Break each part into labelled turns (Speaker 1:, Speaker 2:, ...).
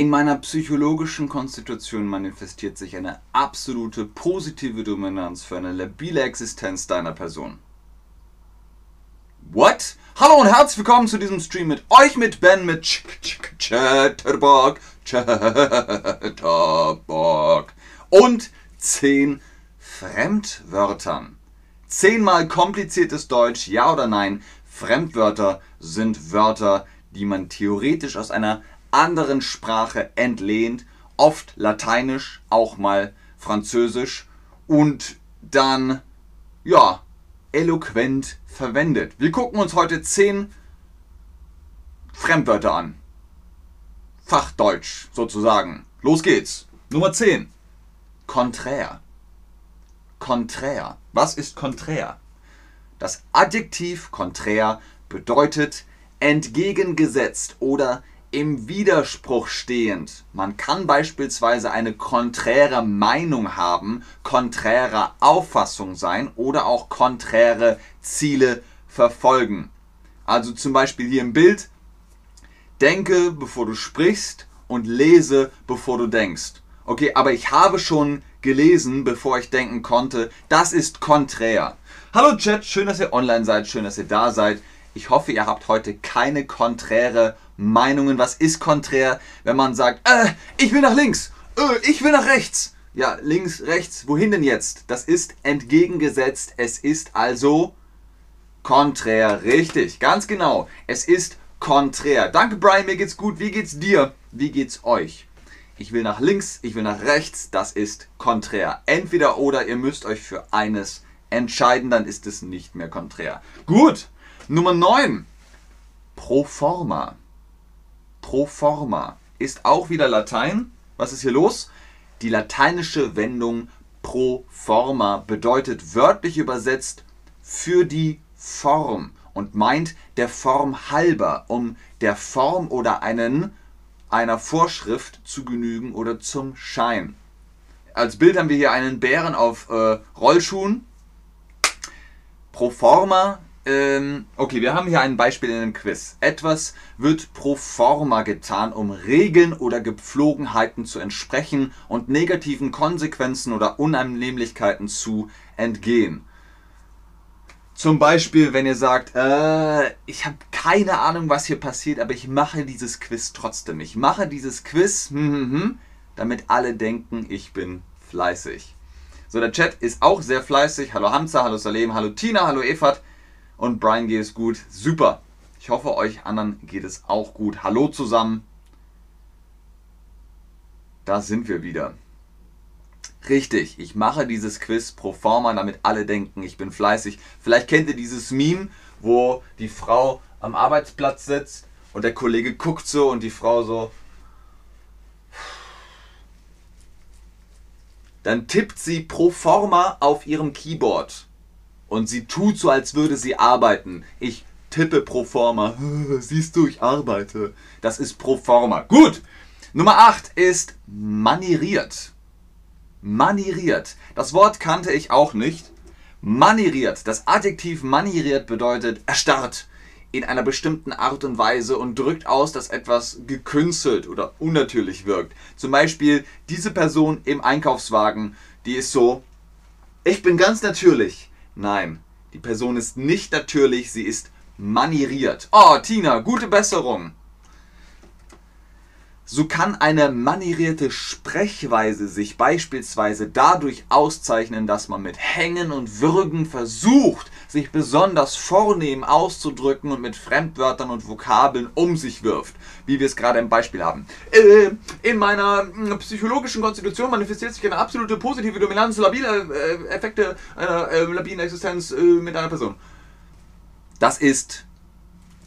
Speaker 1: In meiner psychologischen Konstitution manifestiert sich eine absolute positive Dominanz für eine labile Existenz deiner Person. What? Hallo und herzlich willkommen zu diesem Stream mit euch, mit Ben, mit Ch Ch Chatterbock, Chatterbock und 10 Fremdwörtern. Zehnmal kompliziertes Deutsch, ja oder nein? Fremdwörter sind Wörter, die man theoretisch aus einer anderen Sprache entlehnt, oft Lateinisch, auch mal Französisch und dann, ja, eloquent verwendet. Wir gucken uns heute zehn Fremdwörter an. Fachdeutsch sozusagen. Los geht's. Nummer 10. Konträr. Konträr. Was ist konträr? Das Adjektiv konträr bedeutet entgegengesetzt oder im Widerspruch stehend. Man kann beispielsweise eine konträre Meinung haben, konträre Auffassung sein oder auch konträre Ziele verfolgen. Also zum Beispiel hier im Bild, denke bevor du sprichst und lese bevor du denkst. Okay, aber ich habe schon gelesen, bevor ich denken konnte. Das ist konträr. Hallo Chat, schön, dass ihr online seid, schön, dass ihr da seid. Ich hoffe, ihr habt heute keine konträre Meinungen. Was ist konträr, wenn man sagt, äh, ich will nach links, äh, ich will nach rechts? Ja, links, rechts, wohin denn jetzt? Das ist entgegengesetzt. Es ist also konträr. Richtig, ganz genau. Es ist konträr. Danke, Brian, mir geht's gut. Wie geht's dir? Wie geht's euch? Ich will nach links, ich will nach rechts. Das ist konträr. Entweder oder, ihr müsst euch für eines entscheiden, dann ist es nicht mehr konträr. Gut, Nummer 9. Pro forma pro forma ist auch wieder Latein. Was ist hier los? Die lateinische Wendung pro forma bedeutet wörtlich übersetzt für die Form und meint der Form halber, um der Form oder einen, einer Vorschrift zu genügen oder zum Schein. Als Bild haben wir hier einen Bären auf äh, Rollschuhen. Pro forma ähm, okay, wir haben hier ein Beispiel in einem Quiz. Etwas wird pro forma getan, um Regeln oder Gepflogenheiten zu entsprechen und negativen Konsequenzen oder Unannehmlichkeiten zu entgehen. Zum Beispiel, wenn ihr sagt, äh, ich habe keine Ahnung, was hier passiert, aber ich mache dieses Quiz trotzdem. Ich mache dieses Quiz, hm, hm, hm, damit alle denken, ich bin fleißig. So, der Chat ist auch sehr fleißig. Hallo Hamza, hallo Salem, hallo Tina, hallo Efat und Brian geht es gut. Super. Ich hoffe, euch anderen geht es auch gut. Hallo zusammen. Da sind wir wieder. Richtig, ich mache dieses Quiz pro forma, damit alle denken, ich bin fleißig. Vielleicht kennt ihr dieses Meme, wo die Frau am Arbeitsplatz sitzt und der Kollege guckt so und die Frau so. Dann tippt sie pro forma auf ihrem Keyboard und sie tut so, als würde sie arbeiten. Ich tippe pro forma. Siehst du, ich arbeite. Das ist pro forma. Gut. Nummer 8 ist manieriert. Manieriert. Das Wort kannte ich auch nicht. Manieriert. Das Adjektiv manieriert bedeutet erstarrt in einer bestimmten Art und Weise und drückt aus, dass etwas gekünstelt oder unnatürlich wirkt. Zum Beispiel diese Person im Einkaufswagen, die ist so, ich bin ganz natürlich. Nein, die Person ist nicht natürlich, sie ist manieriert. Oh, Tina, gute Besserung. So kann eine manierierte Sprechweise sich beispielsweise dadurch auszeichnen, dass man mit Hängen und Würgen versucht, sich besonders vornehm auszudrücken und mit Fremdwörtern und Vokabeln um sich wirft, wie wir es gerade im Beispiel haben. Äh, in meiner hm, psychologischen Konstitution manifestiert sich eine absolute positive Dominanz, labile äh, Effekte einer äh, labilen Existenz äh, mit einer Person. Das ist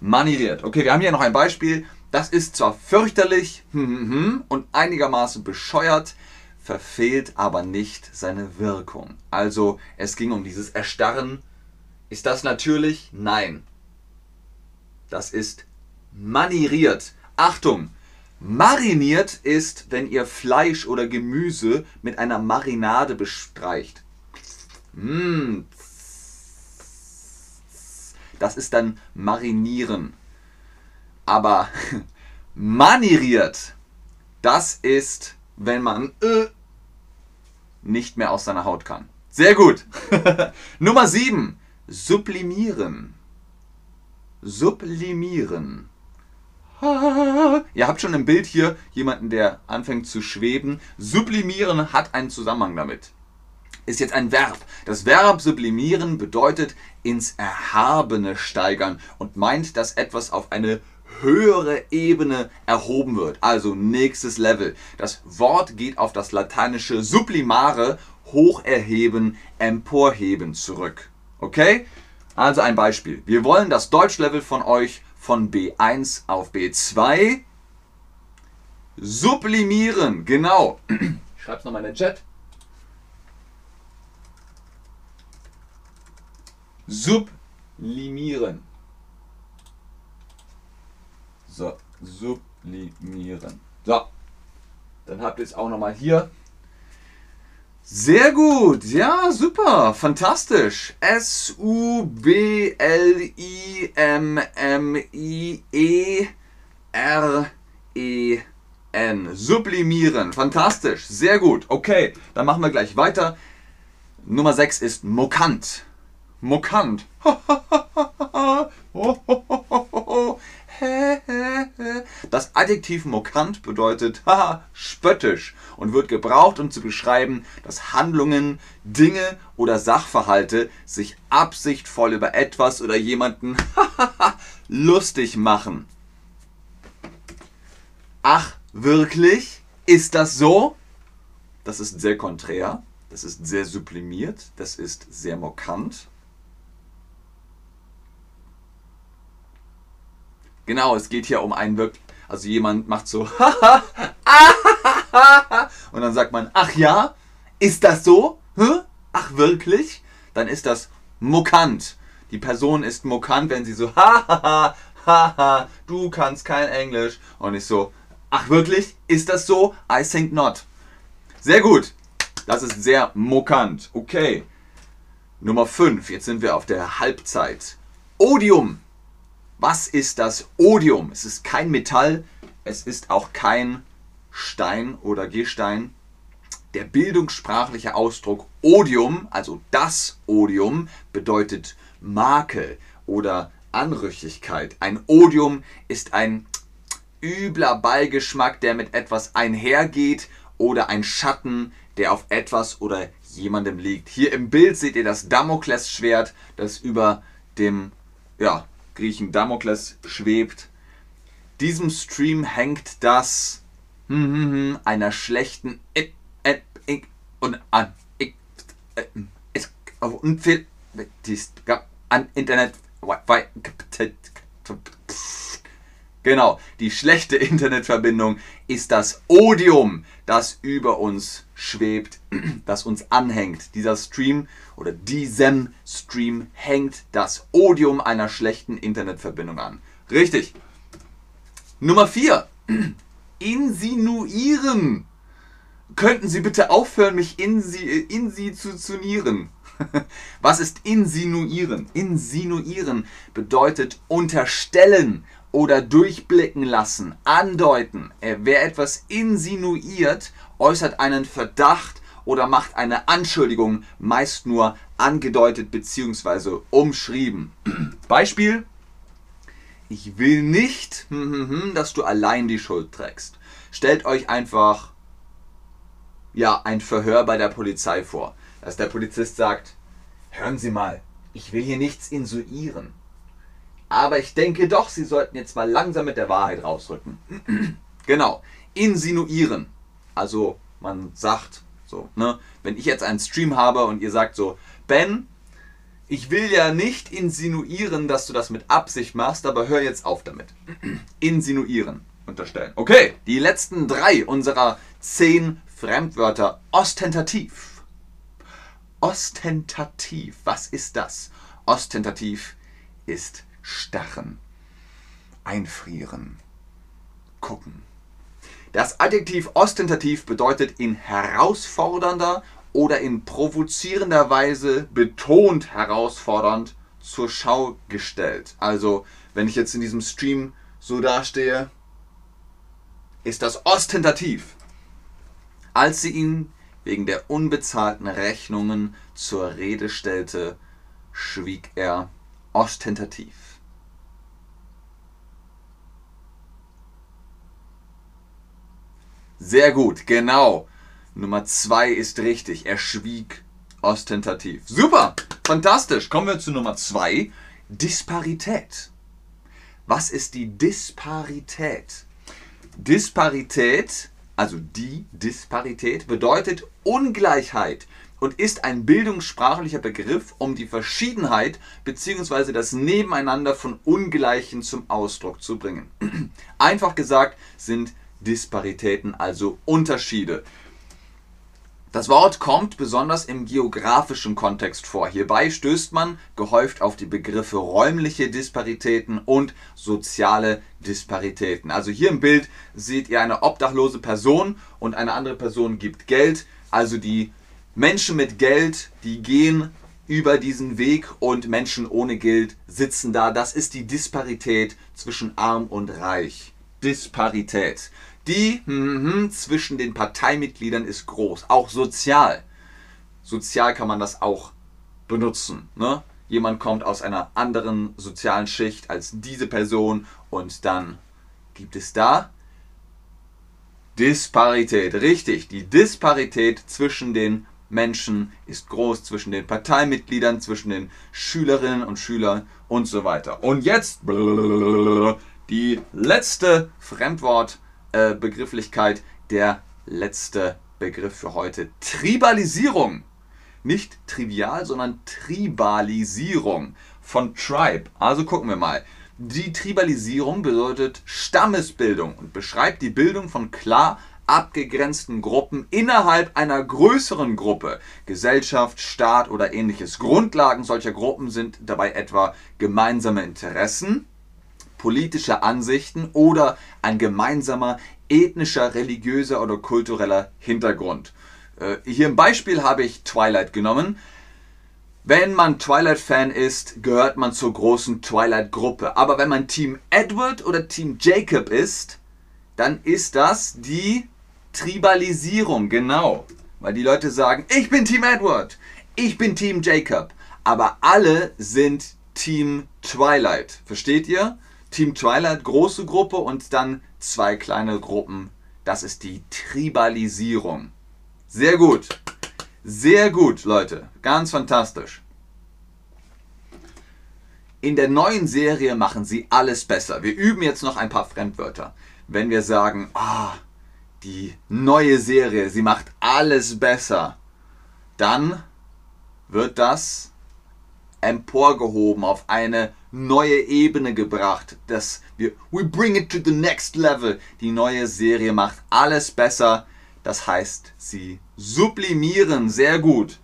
Speaker 1: manieriert. Okay, wir haben hier noch ein Beispiel. Das ist zwar fürchterlich hm, hm, und einigermaßen bescheuert, verfehlt aber nicht seine Wirkung. Also es ging um dieses Erstarren. Ist das natürlich? Nein. Das ist manieriert. Achtung! Mariniert ist, wenn ihr Fleisch oder Gemüse mit einer Marinade bestreicht. Das ist dann marinieren aber manieriert, Das ist, wenn man äh, nicht mehr aus seiner Haut kann. Sehr gut. Nummer 7. Sublimieren. Sublimieren. Ihr habt schon im Bild hier jemanden, der anfängt zu schweben. Sublimieren hat einen Zusammenhang damit. Ist jetzt ein Verb. Das Verb sublimieren bedeutet ins Erhabene steigern und meint, dass etwas auf eine höhere Ebene erhoben wird. Also nächstes Level. Das Wort geht auf das lateinische sublimare, hocherheben, emporheben zurück. Okay? Also ein Beispiel. Wir wollen das Deutschlevel von euch von B1 auf B2 sublimieren. Genau. Ich schreibe es nochmal in den Chat. Sublimieren. So, sublimieren. So, dann habt ihr es auch nochmal hier. Sehr gut, ja, super, fantastisch. S-U-B-L-I-M-M-I-E-R-E-N. Sublimieren, fantastisch, sehr gut. Okay, dann machen wir gleich weiter. Nummer 6 ist Mokant. Mokant. Das Adjektiv mokant bedeutet haha, spöttisch und wird gebraucht, um zu beschreiben, dass Handlungen, Dinge oder Sachverhalte sich absichtvoll über etwas oder jemanden lustig machen. Ach, wirklich? Ist das so? Das ist sehr konträr, das ist sehr sublimiert, das ist sehr mokant. Genau, es geht hier um einen wirklich. Also jemand macht so und dann sagt man, ach ja, ist das so? Ach wirklich? Dann ist das mokant. Die Person ist mokant, wenn sie so haha, du kannst kein Englisch und ich so, ach wirklich? Ist das so? I think not. Sehr gut. Das ist sehr mokant. Okay. Nummer 5. Jetzt sind wir auf der Halbzeit. Odium. Was ist das Odium? Es ist kein Metall, es ist auch kein Stein oder Gestein. Der bildungssprachliche Ausdruck Odium, also das Odium, bedeutet Makel oder Anrüchigkeit. Ein Odium ist ein übler Beigeschmack, der mit etwas einhergeht oder ein Schatten, der auf etwas oder jemandem liegt. Hier im Bild seht ihr das Damoklesschwert, das über dem ja, Griechen Damokles schwebt. Diesem Stream hängt das hm, hm, hm, einer schlechten und an an Internet Genau, die schlechte Internetverbindung ist das Odium, das über uns schwebt, das uns anhängt. Dieser Stream oder diesem Stream hängt das Odium einer schlechten Internetverbindung an. Richtig. Nummer 4. Insinuieren. Könnten Sie bitte aufhören, mich in Sie, in Sie zu zunieren? Was ist insinuieren? Insinuieren bedeutet unterstellen oder durchblicken lassen, andeuten. Wer etwas insinuiert, äußert einen Verdacht oder macht eine Anschuldigung, meist nur angedeutet bzw. umschrieben. Beispiel, ich will nicht, dass du allein die Schuld trägst. Stellt euch einfach ja, ein Verhör bei der Polizei vor, dass der Polizist sagt, hören Sie mal, ich will hier nichts insuieren. Aber ich denke doch, Sie sollten jetzt mal langsam mit der Wahrheit rausrücken. genau, insinuieren. Also man sagt so, ne, wenn ich jetzt einen Stream habe und ihr sagt so, Ben, ich will ja nicht insinuieren, dass du das mit Absicht machst, aber hör jetzt auf damit. insinuieren unterstellen. Okay, die letzten drei unserer zehn Fremdwörter. Ostentativ. Ostentativ. Was ist das? Ostentativ ist starren, einfrieren, gucken. Das Adjektiv ostentativ bedeutet in herausfordernder oder in provozierender Weise betont herausfordernd zur Schau gestellt. Also, wenn ich jetzt in diesem Stream so dastehe, ist das ostentativ. Als sie ihn wegen der unbezahlten Rechnungen zur Rede stellte, schwieg er ostentativ. Sehr gut, genau. Nummer zwei ist richtig. Er schwieg ostentativ. Super, fantastisch. Kommen wir zu Nummer zwei. Disparität. Was ist die Disparität? Disparität, also die Disparität, bedeutet Ungleichheit und ist ein bildungssprachlicher Begriff, um die Verschiedenheit bzw. das Nebeneinander von Ungleichen zum Ausdruck zu bringen. Einfach gesagt sind Disparitäten also Unterschiede. Das Wort kommt besonders im geografischen Kontext vor. Hierbei stößt man gehäuft auf die Begriffe räumliche Disparitäten und soziale Disparitäten. Also hier im Bild seht ihr eine obdachlose Person und eine andere Person gibt Geld. Also die Menschen mit Geld, die gehen über diesen Weg und Menschen ohne Geld sitzen da. Das ist die Disparität zwischen arm und reich. Disparität. Die mm, zwischen den Parteimitgliedern ist groß, auch sozial. Sozial kann man das auch benutzen. Ne? Jemand kommt aus einer anderen sozialen Schicht als diese Person und dann gibt es da Disparität. Richtig, die Disparität zwischen den Menschen ist groß, zwischen den Parteimitgliedern, zwischen den Schülerinnen und Schülern und so weiter. Und jetzt die letzte Fremdwort äh, der letzte Begriff für heute. Tribalisierung. Nicht trivial, sondern Tribalisierung von Tribe. Also gucken wir mal. Die Tribalisierung bedeutet Stammesbildung und beschreibt die Bildung von klar abgegrenzten Gruppen innerhalb einer größeren Gruppe, Gesellschaft, Staat oder ähnliches. Grundlagen solcher Gruppen sind dabei etwa gemeinsame Interessen, politische Ansichten oder ein gemeinsamer ethnischer, religiöser oder kultureller Hintergrund. Äh, hier im Beispiel habe ich Twilight genommen. Wenn man Twilight-Fan ist, gehört man zur großen Twilight-Gruppe. Aber wenn man Team Edward oder Team Jacob ist, dann ist das die Tribalisierung, genau. Weil die Leute sagen, ich bin Team Edward, ich bin Team Jacob. Aber alle sind Team Twilight. Versteht ihr? Team Twilight, große Gruppe und dann zwei kleine Gruppen. Das ist die Tribalisierung. Sehr gut. Sehr gut, Leute. Ganz fantastisch. In der neuen Serie machen sie alles besser. Wir üben jetzt noch ein paar Fremdwörter. Wenn wir sagen, ah, die neue Serie, sie macht alles besser, dann wird das emporgehoben auf eine neue Ebene gebracht. Das wir we bring it to the next level. Die neue Serie macht alles besser. Das heißt, sie sublimieren sehr gut.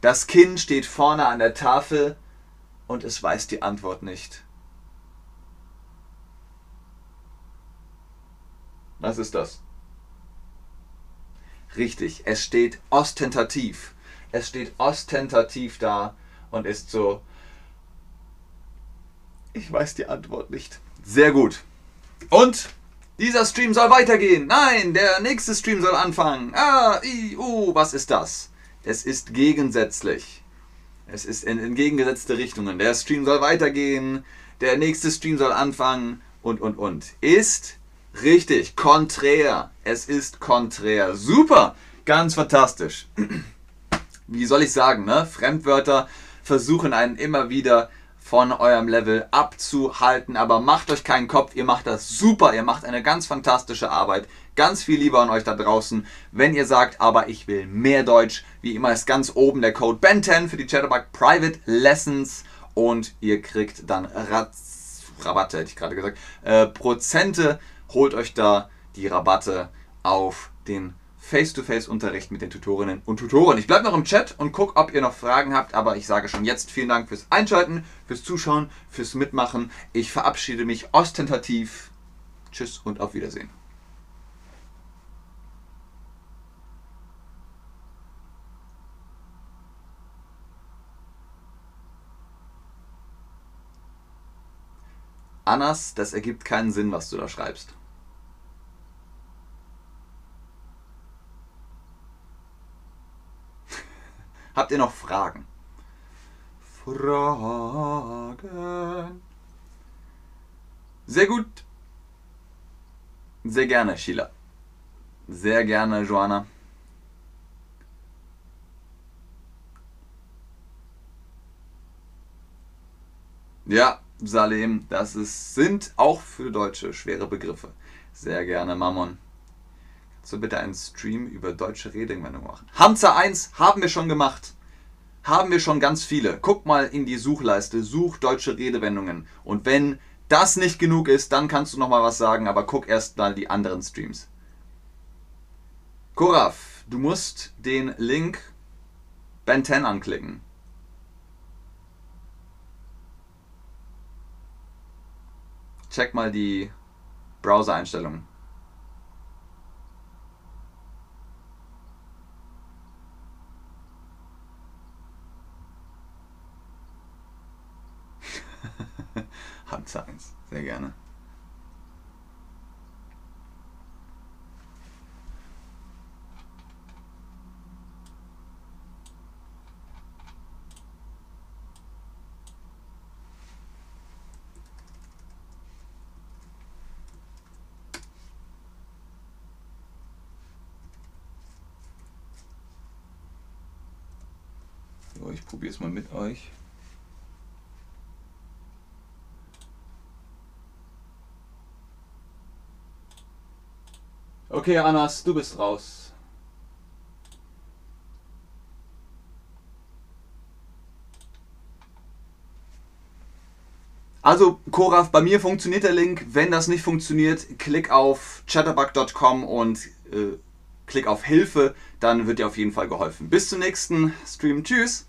Speaker 1: Das Kind steht vorne an der Tafel und es weiß die Antwort nicht. Was ist das? Richtig, es steht ostentativ. Es steht ostentativ da und ist so, ich weiß die Antwort nicht. Sehr gut. Und dieser Stream soll weitergehen. Nein, der nächste Stream soll anfangen. Ah, i, uh, was ist das? Es ist gegensätzlich. Es ist in entgegengesetzte Richtungen. Der Stream soll weitergehen. Der nächste Stream soll anfangen. Und, und, und. Ist richtig. Konträr. Es ist konträr. Super. Ganz fantastisch. Wie soll ich sagen, ne? Fremdwörter versuchen einen immer wieder von eurem Level abzuhalten. Aber macht euch keinen Kopf, ihr macht das super, ihr macht eine ganz fantastische Arbeit. Ganz viel Liebe an euch da draußen. Wenn ihr sagt, aber ich will mehr Deutsch, wie immer ist ganz oben der Code BEN10 für die Chatterbug Private Lessons und ihr kriegt dann Ratz, Rabatte, hätte ich gerade gesagt, äh, Prozente. Holt euch da die Rabatte auf den Face-to-Face-Unterricht mit den Tutorinnen und Tutoren. Ich bleibe noch im Chat und gucke, ob ihr noch Fragen habt, aber ich sage schon jetzt vielen Dank fürs Einschalten, fürs Zuschauen, fürs Mitmachen. Ich verabschiede mich ostentativ. Tschüss und auf Wiedersehen. Annas, das ergibt keinen Sinn, was du da schreibst. Habt ihr noch Fragen? Fragen. Sehr gut. Sehr gerne, Sheila. Sehr gerne, Joanna. Ja, Salem, das ist, sind auch für Deutsche schwere Begriffe. Sehr gerne, Mammon. Du bitte einen Stream über deutsche Redewendungen machen? Hamza 1 haben wir schon gemacht. Haben wir schon ganz viele. Guck mal in die Suchleiste, such deutsche Redewendungen. Und wenn das nicht genug ist, dann kannst du noch mal was sagen, aber guck erst mal die anderen Streams. Koraf, du musst den Link Ben 10 anklicken. check mal die Browser-Einstellungen. Hand 1, sehr gerne. Ich probiere es mal mit euch. Okay, Anas, du bist raus. Also, Koraf, bei mir funktioniert der Link. Wenn das nicht funktioniert, klick auf chatterbug.com und äh, klick auf Hilfe, dann wird dir auf jeden Fall geholfen. Bis zum nächsten Stream. Tschüss!